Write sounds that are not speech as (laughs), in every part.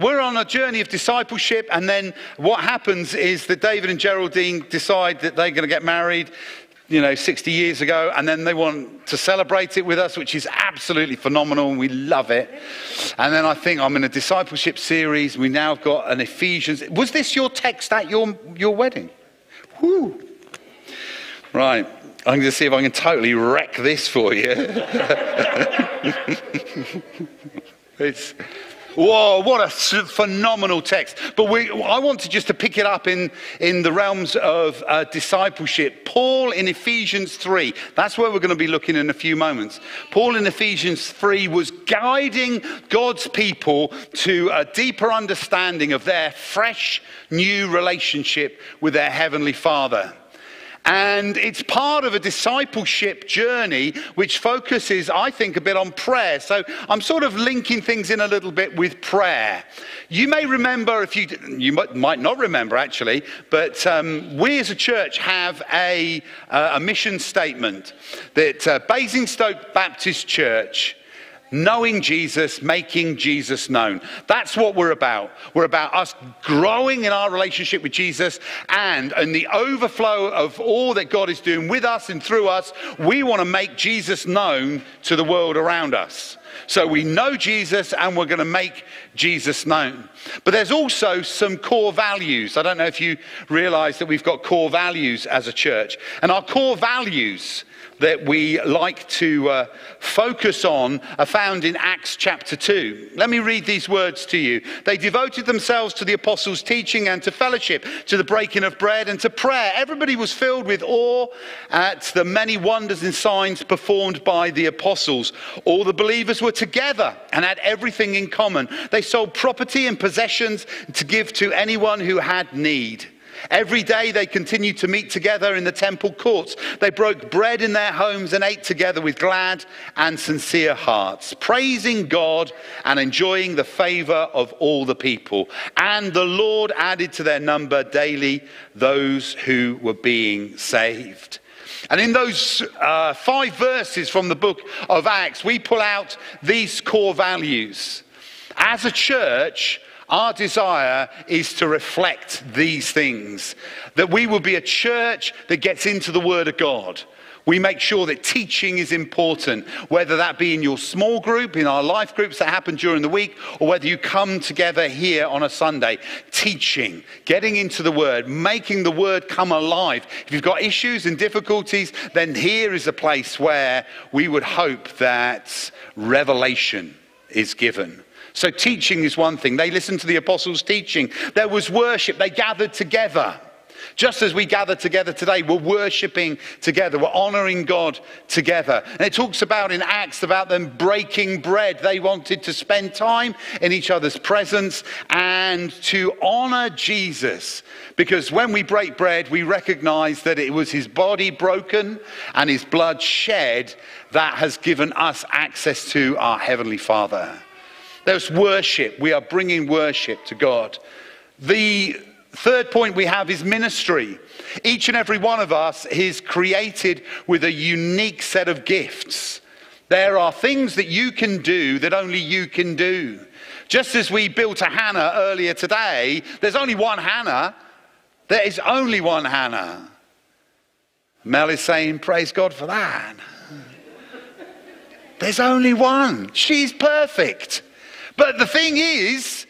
We're on a journey of discipleship, and then what happens is that David and Geraldine decide that they're going to get married, you know, 60 years ago, and then they want to celebrate it with us, which is absolutely phenomenal, and we love it. And then I think I'm in a discipleship series. We now have got an Ephesians. Was this your text at your, your wedding? Whoo. Right. I'm going to see if I can totally wreck this for you. (laughs) it's. Whoa, what a phenomenal text. But we, I wanted just to pick it up in, in the realms of uh, discipleship. Paul in Ephesians 3, that's where we're going to be looking in a few moments. Paul in Ephesians 3 was guiding God's people to a deeper understanding of their fresh, new relationship with their Heavenly Father. And it's part of a discipleship journey which focuses, I think, a bit on prayer. So I'm sort of linking things in a little bit with prayer. You may remember, if you, you might not remember actually, but um, we as a church have a, uh, a mission statement that uh, Basingstoke Baptist Church knowing Jesus, making Jesus known. That's what we're about. We're about us growing in our relationship with Jesus and in the overflow of all that God is doing with us and through us, we want to make Jesus known to the world around us. So we know Jesus and we're going to make Jesus known. But there's also some core values. I don't know if you realize that we've got core values as a church. And our core values that we like to uh, focus on are found in Acts chapter 2. Let me read these words to you. They devoted themselves to the apostles' teaching and to fellowship, to the breaking of bread and to prayer. Everybody was filled with awe at the many wonders and signs performed by the apostles. All the believers were together and had everything in common. They sold property and possessions to give to anyone who had need. Every day they continued to meet together in the temple courts. They broke bread in their homes and ate together with glad and sincere hearts, praising God and enjoying the favor of all the people. And the Lord added to their number daily those who were being saved. And in those uh, five verses from the book of Acts, we pull out these core values. As a church, our desire is to reflect these things, that we will be a church that gets into the Word of God. We make sure that teaching is important, whether that be in your small group, in our life groups that happen during the week, or whether you come together here on a Sunday. Teaching, getting into the Word, making the Word come alive. If you've got issues and difficulties, then here is a place where we would hope that revelation is given. So, teaching is one thing. They listened to the apostles' teaching. There was worship. They gathered together. Just as we gather together today, we're worshiping together, we're honoring God together. And it talks about in Acts about them breaking bread. They wanted to spend time in each other's presence and to honor Jesus. Because when we break bread, we recognize that it was his body broken and his blood shed that has given us access to our Heavenly Father. There's worship. We are bringing worship to God. The third point we have is ministry. Each and every one of us is created with a unique set of gifts. There are things that you can do that only you can do. Just as we built a Hannah earlier today, there's only one Hannah. There is only one Hannah. Mel is saying, Praise God for that. There's only one. She's perfect. But the thing is,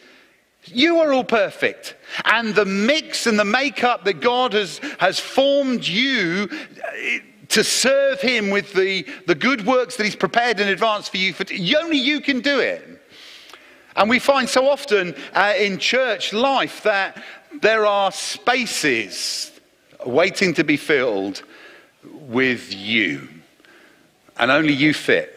you are all perfect. And the mix and the makeup that God has, has formed you eh, to serve Him with the, the good works that He's prepared in advance for you, for, only you can do it. And we find so often uh, in church life that there are spaces waiting to be filled with you. And only you fit.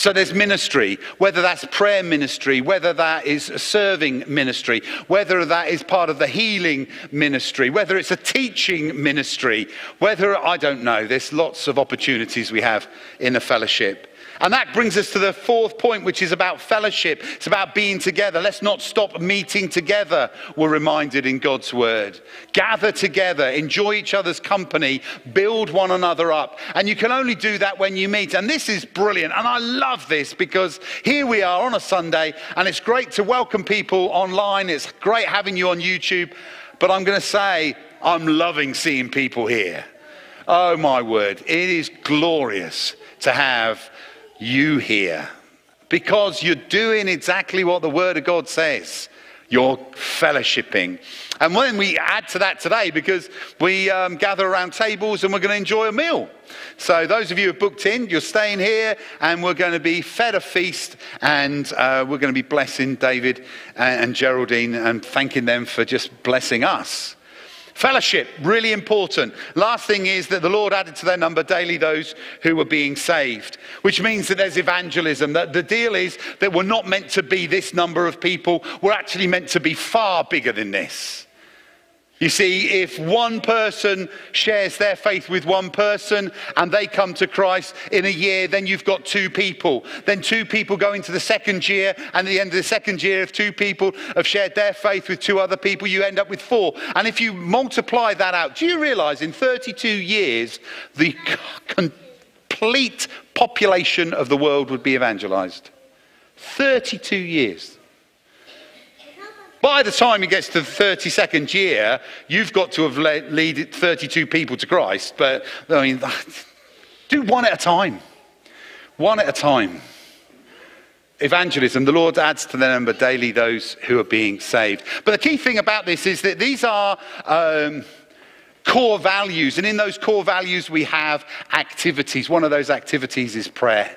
So there's ministry, whether that's prayer ministry, whether that is serving ministry, whether that is part of the healing ministry, whether it's a teaching ministry, whether, I don't know, there's lots of opportunities we have in the fellowship. And that brings us to the fourth point, which is about fellowship. It's about being together. Let's not stop meeting together, we're reminded in God's word. Gather together, enjoy each other's company, build one another up. And you can only do that when you meet. And this is brilliant. And I love this because here we are on a Sunday, and it's great to welcome people online. It's great having you on YouTube. But I'm going to say, I'm loving seeing people here. Oh, my word. It is glorious to have you here because you're doing exactly what the Word of God says. You're fellowshipping. And when we add to that today, because we um, gather around tables and we're going to enjoy a meal. So, those of you who have booked in, you're staying here and we're going to be fed a feast and uh, we're going to be blessing David and Geraldine and thanking them for just blessing us. Fellowship, really important. Last thing is that the Lord added to their number daily those who were being saved, which means that there's evangelism. That the deal is that we're not meant to be this number of people, we're actually meant to be far bigger than this. You see, if one person shares their faith with one person and they come to Christ in a year, then you've got two people. Then two people go into the second year, and at the end of the second year, if two people have shared their faith with two other people, you end up with four. And if you multiply that out, do you realize in 32 years, the (laughs) complete population of the world would be evangelized? 32 years. By the time he gets to the 32nd year, you've got to have led, lead 32 people to Christ. But, I mean, do one at a time. One at a time. Evangelism, the Lord adds to the number daily those who are being saved. But the key thing about this is that these are. Um, core values. And in those core values, we have activities. One of those activities is prayer.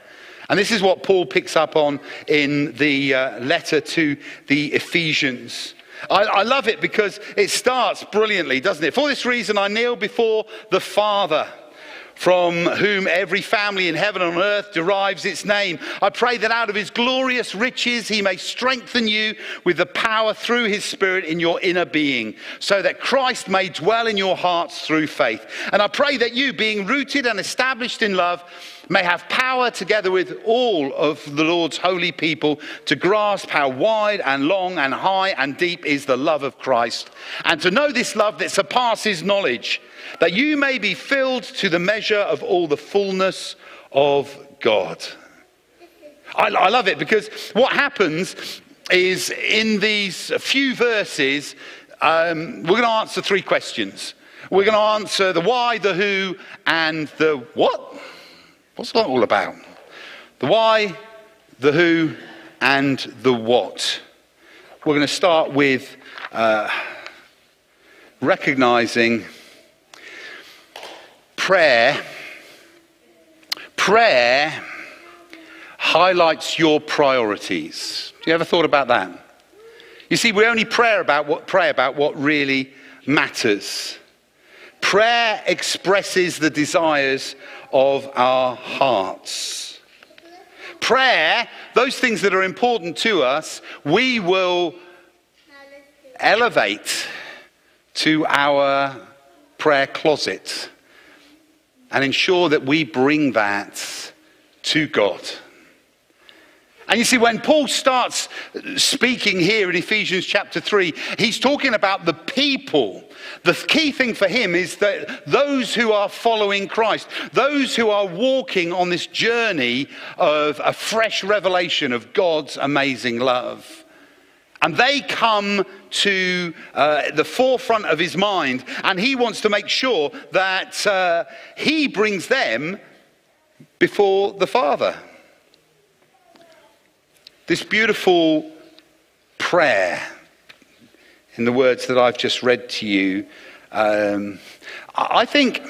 And this is what Paul picks up on in the uh, letter to the Ephesians. I, I love it because it starts brilliantly, doesn't it? For this reason, I kneel before the Father from whom every family in heaven and earth derives its name. I pray that out of his glorious riches he may strengthen you with the power through his spirit in your inner being, so that Christ may dwell in your hearts through faith. And I pray that you, being rooted and established in love, may have power together with all of the Lord's holy people to grasp how wide and long and high and deep is the love of Christ, and to know this love that surpasses knowledge that you may be filled to the measure of all the fullness of God. I, I love it because what happens is in these few verses, um, we're going to answer three questions. We're going to answer the why, the who, and the what. What's that all about? The why, the who, and the what. We're going to start with uh, recognizing prayer, prayer highlights your priorities. Do you ever thought about that? You see, we only pray about what, pray about what really matters. Prayer expresses the desires of our hearts. Prayer, those things that are important to us, we will elevate to our prayer closet and ensure that we bring that to God. And you see, when Paul starts speaking here in Ephesians chapter 3, he's talking about the people. The key thing for him is that those who are following Christ, those who are walking on this journey of a fresh revelation of God's amazing love. And they come to uh, the forefront of his mind, and he wants to make sure that uh, he brings them before the Father. This beautiful prayer, in the words that I've just read to you, um, I think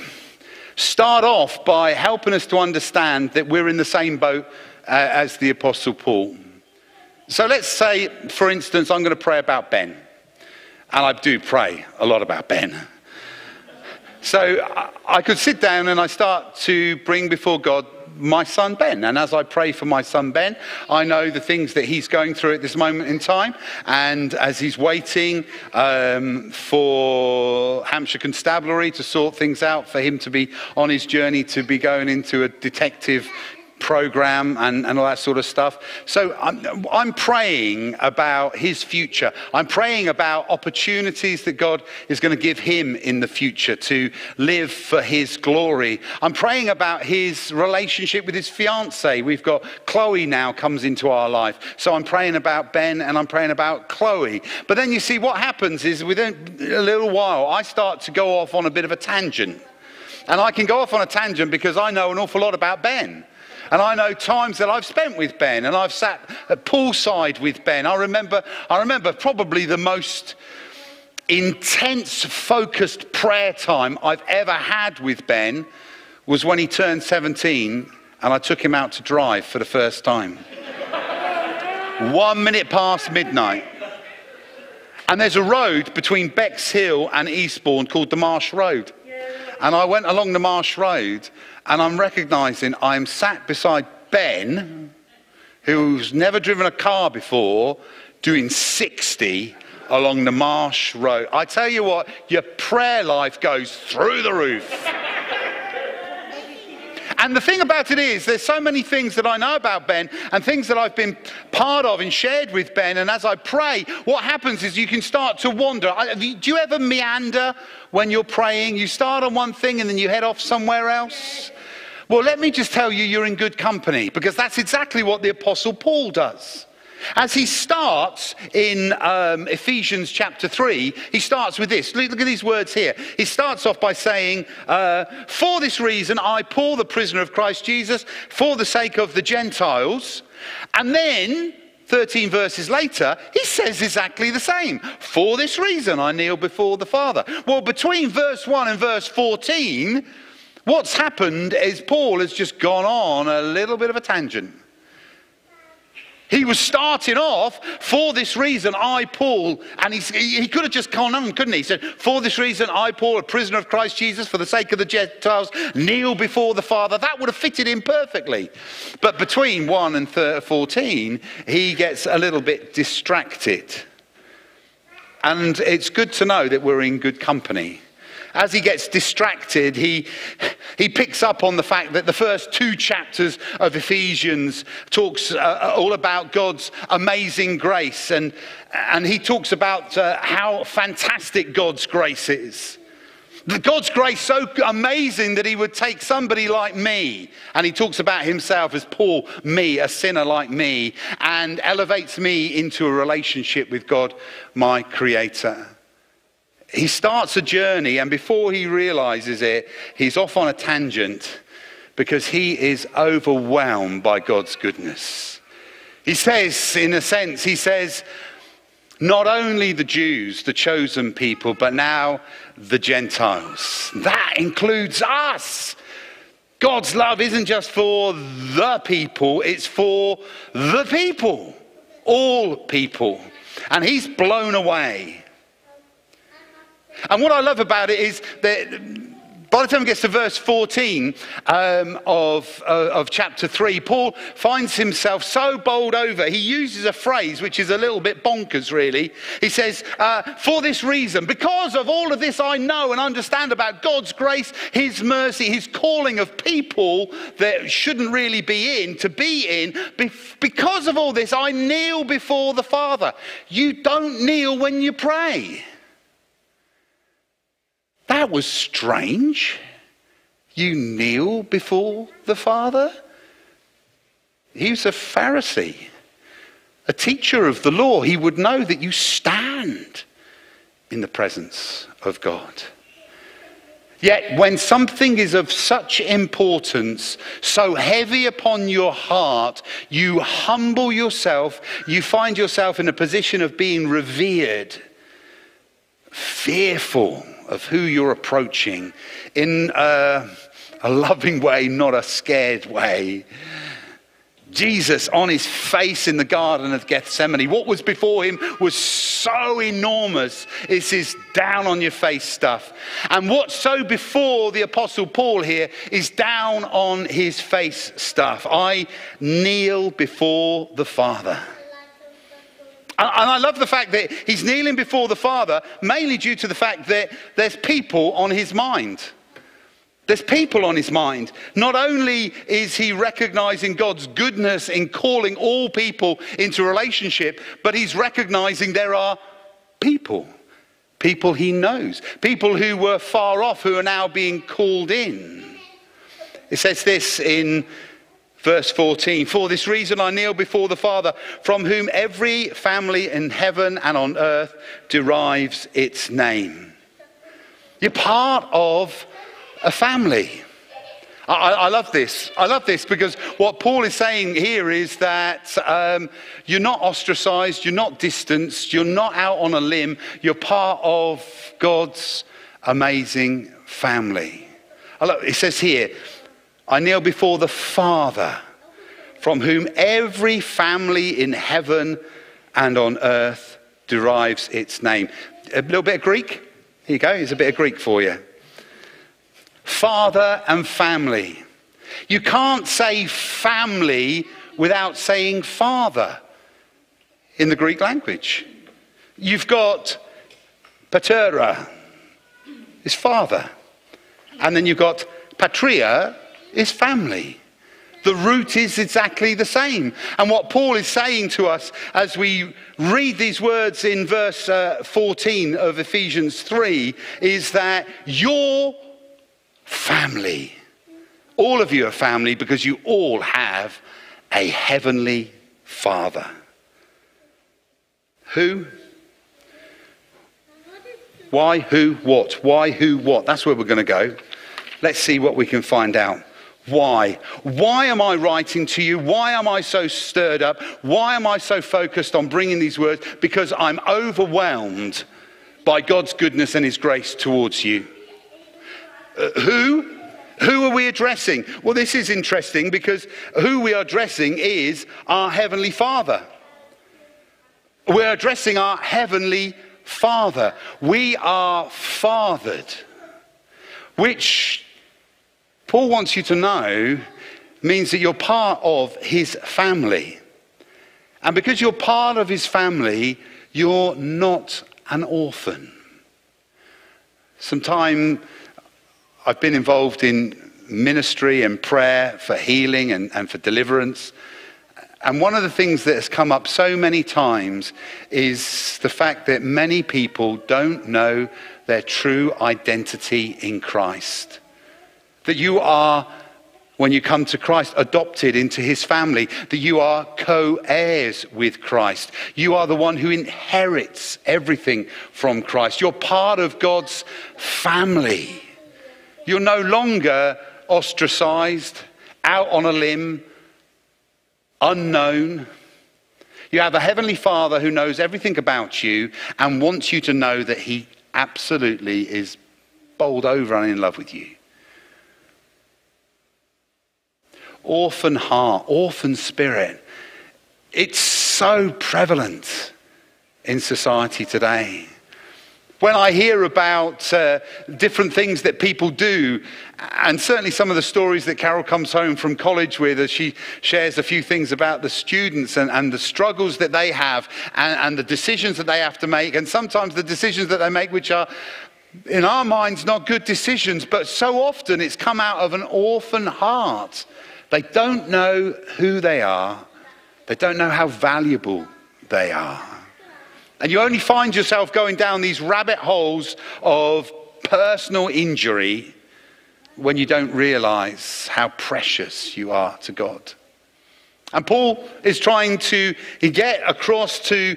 start off by helping us to understand that we're in the same boat uh, as the Apostle Paul. So let's say, for instance, I'm going to pray about Ben. And I do pray a lot about Ben. So I could sit down and I start to bring before God my son Ben. And as I pray for my son Ben, I know the things that he's going through at this moment in time. And as he's waiting um, for Hampshire Constabulary to sort things out, for him to be on his journey to be going into a detective program and, and all that sort of stuff. So I'm, I'm praying about his future. I'm praying about opportunities that God is going to give him in the future to live for his glory. I'm praying about his relationship with his fiance. We've got Chloe now comes into our life. So I'm praying about Ben and I'm praying about Chloe. But then you see what happens is within a little while, I start to go off on a bit of a tangent. And I can go off on a tangent because I know an awful lot about Ben. And I know times that I've spent with Ben and I've sat at poolside with Ben. I remember, I remember probably the most intense, focused prayer time I've ever had with Ben was when he turned 17 and I took him out to drive for the first time. One minute past midnight. And there's a road between Bexhill and Eastbourne called the Marsh Road. And I went along the Marsh Road and I'm recognizing I'm sat beside Ben, who's never driven a car before, doing 60 along the Marsh Road. I tell you what, your prayer life goes through the roof. And the thing about it is, there's so many things that I know about Ben and things that I've been part of and shared with Ben. And as I pray, what happens is you can start to wander. Do you ever meander when you're praying? You start on one thing and then you head off somewhere else? Well, let me just tell you, you're in good company because that's exactly what the Apostle Paul does. As he starts in um, Ephesians chapter 3, he starts with this. Look, at these words here. He starts off by saying, uh, For this reason, I, Paul, the prisoner of Christ Jesus, for the sake of the Gentiles. And then 13 verses later, he says exactly the same. For this reason, I kneel before the Father. Well, between verse 1 and verse 14, what's happened is Paul has just gone on a little bit of a tangent. He was starting off for this reason, I, Paul, and he, he could have just gone on, couldn't he? He said, For this reason, I, Paul, a prisoner of Christ Jesus, for the sake of the Gentiles, kneel before the Father. That would have fitted in perfectly. But between 1 and 14, he gets a little bit distracted. And it's good to know that we're in good company as he gets distracted, he, he picks up on the fact that the first two chapters of Ephesians talks uh, uh, all about God's amazing grace. And, and he talks about uh, how fantastic God's grace is. God's grace so amazing that he would take somebody like me, and he talks about himself as Paul, me, a sinner like me, and elevates me into a relationship with God, my creator he starts a journey, and before he realizes it, he's off on a tangent because he is overwhelmed by God's goodness. He says, in a sense, he says, not only the Jews, the chosen people, but now the Gentiles. That includes us. God's love isn't just for the people, it's for the people, all people. And he's blown away. And what I love about it is that by the time he gets to verse 14 um, of, uh, of chapter 3, Paul finds himself so bowled over. He uses a phrase which is a little bit bonkers, really. He says, uh, For this reason, because of all of this I know and understand about God's grace, His mercy, His calling of people that shouldn't really be in to be in, because of all this, I kneel before the Father. You don't kneel when you pray. That was strange. You kneel before the Father? He was a Pharisee, a teacher of the law. He would know that you stand in the presence of God. Yet, when something is of such importance, so heavy upon your heart, you humble yourself, you find yourself in a position of being revered, fearful of who you're approaching in a, a loving way, not a scared way. Jesus on his face in the Garden of Gethsemane. What was before him was so enormous. It's his down on your face stuff. And what's so before the Apostle Paul here is down on his face stuff. I kneel before the Father. And I love the fact that he's kneeling before the Father, mainly due to the fact that there's people on his mind. There's people on his mind. Not only is he recognizing God's goodness in calling all people into relationship, but he's recognizing there are people, people he knows, people who were far off who are now being called in. It says this in verse 14 For this reason I kneel before the Father, from whom every family in heaven and on earth derives its name. You're part of a family. I, I, love this. I love this because what Paul is saying here is that um, you're not ostracized, you're not distanced, you're not out on a limb, you're part of God's amazing family. Love, it says here, I kneel before the Father, from whom every family in heaven and on earth derives its name. A little bit of Greek. Here you go. Here's a bit of Greek for you father and family. You can't say family without saying father in the Greek language. You've got patera, his father. And then you've got patria, is family. The root is exactly the same. And what Paul is saying to us as we read these words in verse uh, 14 of Ephesians 3 is that your family. All of you are family because you all have a heavenly Father. Who? Why, who, what? Why, who, what? That's where we're going to go. Let's see what we can find out. Why? Why am I writing to you? Why am I so stirred up? Why am I so focused on bringing these words? Because I'm overwhelmed by God's goodness and His grace towards you. Uh, who? Who are we addressing? Well, this is interesting because who we are addressing is our Heavenly Father. We're addressing our Heavenly Father. We are fathered, which Paul wants you to know means that you're part of his family. And because you're part of his family, you're not an orphan. Some time I've been involved in ministry and prayer for healing and, and for deliverance. And one of the things that has come up so many times is the fact that many people don't know their true identity in Christ. That you are, when you come to Christ, adopted into his family, that you are co heirs with Christ. You are the one who inherits everything from Christ. You're part of God's family. You're no longer ostracized, out on a limb, unknown. You have a heavenly Father who knows everything about you and wants you to know that He absolutely is bowled over and in love with you. Orphan heart, orphan spirit. It's so prevalent in society today. When I hear about uh, different things that people do, and certainly some of the stories that Carol comes home from college with as she shares a few things about the students and, and the struggles that they have and, and the decisions that they have to make, and sometimes the decisions that they make, which are in our minds, not good decisions, but so often it's come out of an orphan heart. They don't know who they are, they don't know how valuable they are. And you only find yourself going down these rabbit holes of personal injury when you don't realize how precious you are to God. And Paul is trying to get across to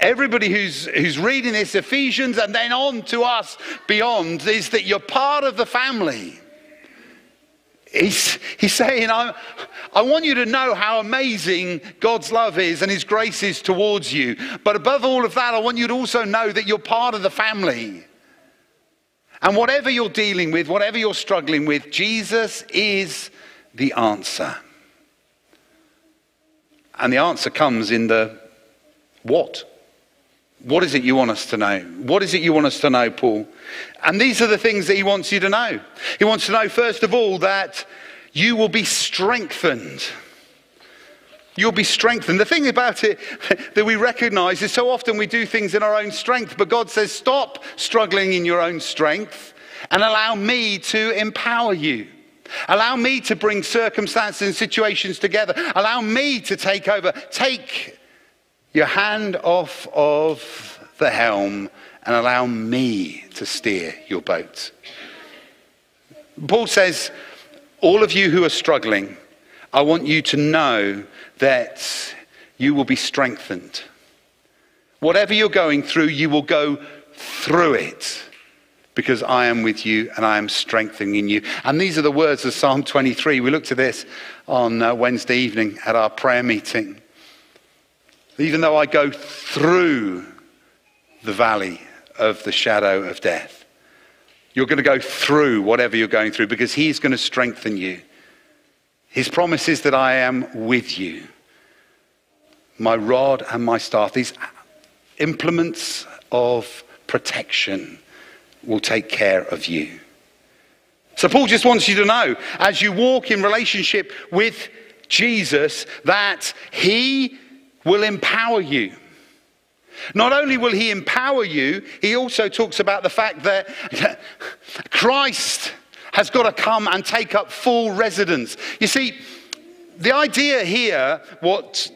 everybody who's, who's reading this, Ephesians, and then on to us beyond, is that you're part of the family. He's, he's saying, I, I want you to know how amazing God's love is and his grace is towards you. But above all of that, I want you to also know that you're part of the family. And whatever you're dealing with, whatever you're struggling with, Jesus is the answer. And the answer comes in the what. What is it you want us to know? What is it you want us to know, Paul? And these are the things that he wants you to know. He wants to know, first of all, that you will be strengthened. You'll be strengthened. The thing about it (laughs) that we recognize is so often we do things in our own strength, but God says, stop struggling in your own strength and allow me to empower you. Allow me to bring circumstances and situations together. Allow me to take over. Take your hand off of the helm and allow me to steer your boat. Paul says, All of you who are struggling, I want you to know that you will be strengthened. Whatever you're going through, you will go through it because I am with you and I am strengthening you. And these are the words of Psalm 23. We looked at this on uh, Wednesday evening at our prayer meeting. Even though I go through the valley of the shadow of death, you're going to go through whatever you're going through because He's going to strengthen you. His promise is that I am with you. My rod and my staff, these implements of protection will take care of you. So, Paul just wants you to know as you walk in relationship with Jesus that he will empower you. Not only will he empower you, he also talks about the fact that (laughs) Christ has got to come and take up full residence. You see, the idea here, what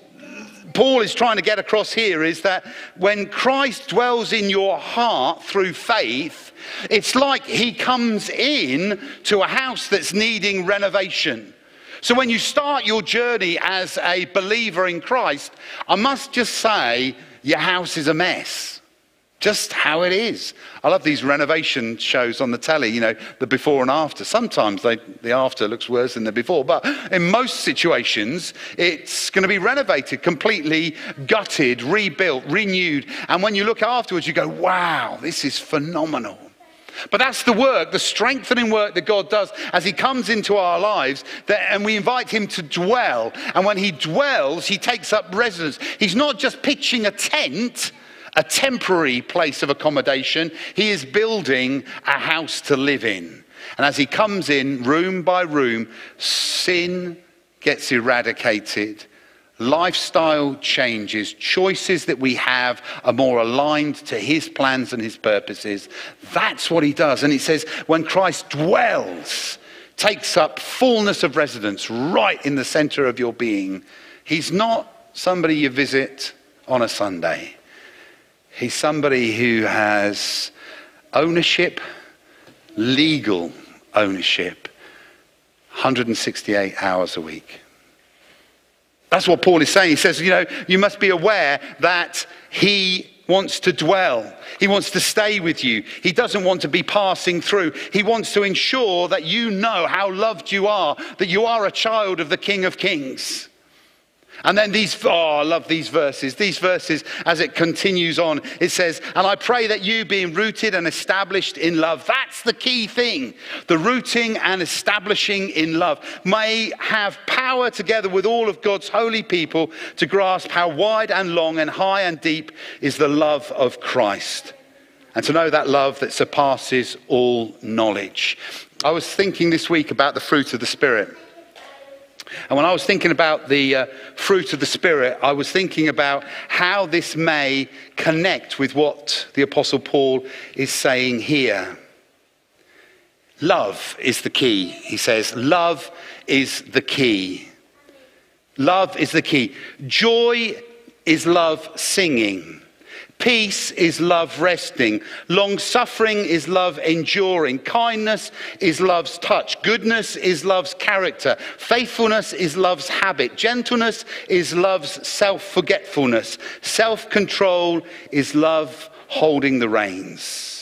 Paul is trying to get across here is that when Christ dwells in your heart through faith, it's like he comes in to a house that's needing renovation. So when you start your journey as a believer in Christ, I must just say your house is a mess just how it is. I love these renovation shows on the telly, you know, the before and after. Sometimes they, the after looks worse than the before, but in most situations, it's going to be renovated, completely gutted, rebuilt, renewed. And when you look afterwards, you go, wow, this is phenomenal. But that's the work, the strengthening work that God does as He comes into our lives, that, and we invite Him to dwell. And when He dwells, He takes up residence. He's not just pitching a tent a temporary place of accommodation. He is building a house to live in. And as he comes in, room by room, sin gets eradicated. Lifestyle changes, choices that we have are more aligned to his plans and his purposes. That's what he does. And he says, when Christ dwells, takes up fullness of residence right in the center of your being, he's not somebody you visit on a Sunday. He's somebody who has ownership, legal ownership, 168 hours a week. That's what Paul is saying. He says, you know, you must be aware that he wants to dwell. He wants to stay with you. He doesn't want to be passing through. He wants to ensure that you know how loved you are, that you are a child of the King of Kings. And then these, oh, I love these verses. These verses, as it continues on, it says, And I pray that you, being rooted and established in love, that's the key thing. The rooting and establishing in love may have power together with all of God's holy people to grasp how wide and long and high and deep is the love of Christ. And to know that love that surpasses all knowledge. I was thinking this week about the fruit of the Spirit. And when I was thinking about the uh, fruit of the Spirit, I was thinking about how this may connect with what the Apostle Paul is saying here. Love is the key, he says. Love is the key. Love is the key. Joy is love singing. Peace is love resting. Long suffering is love enduring. Kindness is love's touch. Goodness is love's character. Faithfulness is love's habit. Gentleness is love's self forgetfulness. Self control is love holding the reins.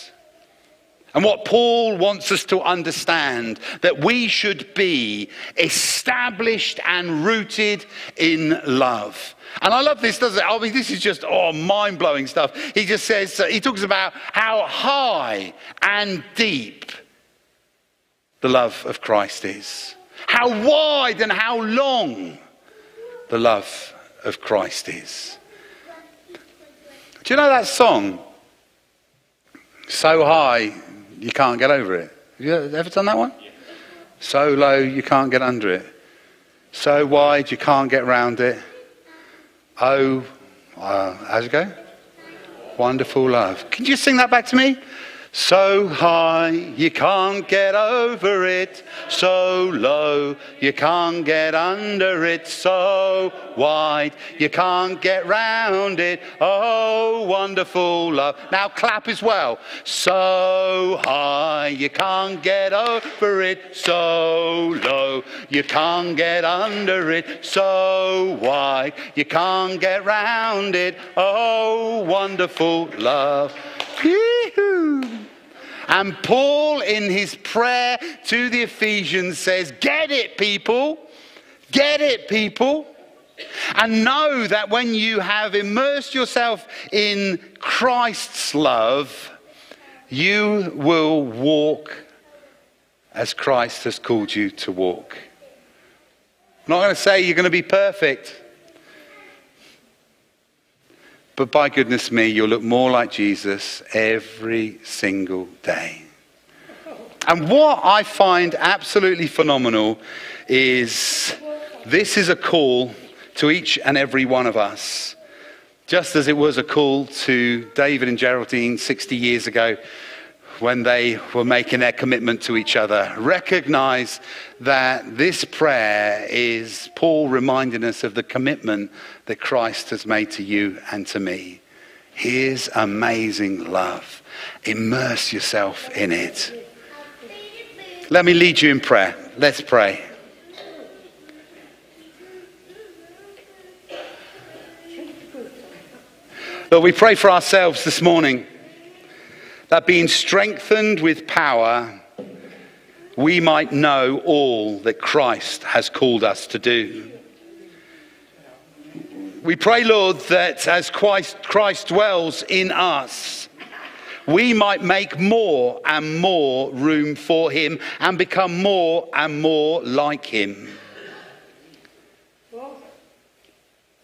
And what Paul wants us to understand that we should be established and rooted in love. And I love this, doesn't it? I mean, this is just, oh, mind blowing stuff. He just says, uh, he talks about how high and deep the love of Christ is, how wide and how long the love of Christ is. Do you know that song? So high, you can't get over it. Have you ever done that one? So low, you can't get under it. So wide, you can't get round it. Oh, uh, how's it go? Wonderful love. Can you sing that back to me? So high you can't get over it, so low you can't get under it, so wide you can't get round it. Oh, wonderful love. Now clap as well. So high you can't get over it, so low you can't get under it, so wide you can't get round it. Oh, wonderful love. Yee-hoo. And Paul, in his prayer to the Ephesians, says, Get it, people. Get it, people. And know that when you have immersed yourself in Christ's love, you will walk as Christ has called you to walk. I'm not going to say you're going to be perfect. But by goodness me, you'll look more like Jesus every single day. And what I find absolutely phenomenal is this is a call to each and every one of us. Just as it was a call to David and Geraldine 60 years ago when they were making their commitment to each other. Recognize that this prayer is Paul reminding us of the commitment that Christ has made to you and to me. His amazing love. Immerse yourself in it. Let me lead you in prayer. Let's pray. Lord, we pray for ourselves this morning that being strengthened with power, we might know all that Christ has called us to do. We pray, Lord, that as Christ, dwells in us, we might make more and more room for him and become more and more like him.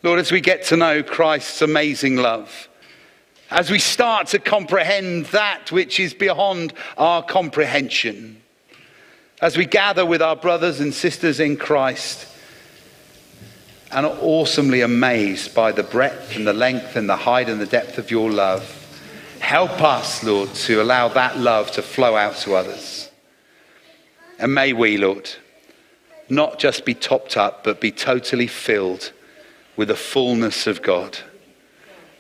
Lord, as we get to know Christ's amazing love, as we start to comprehend that which is beyond our comprehension, as we gather with our brothers and sisters in Christ and are awesomely amazed by the breadth and the length and the height and the depth of your love, help us, Lord, to allow that love to flow out to others. And may we, Lord, not just be topped up, but be totally filled with the fullness of God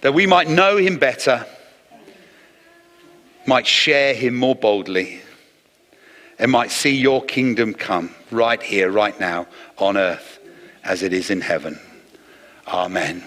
that we might know him better, might share him more boldly, and might see your kingdom come right here, right now, on earth, as it is in heaven. Amen.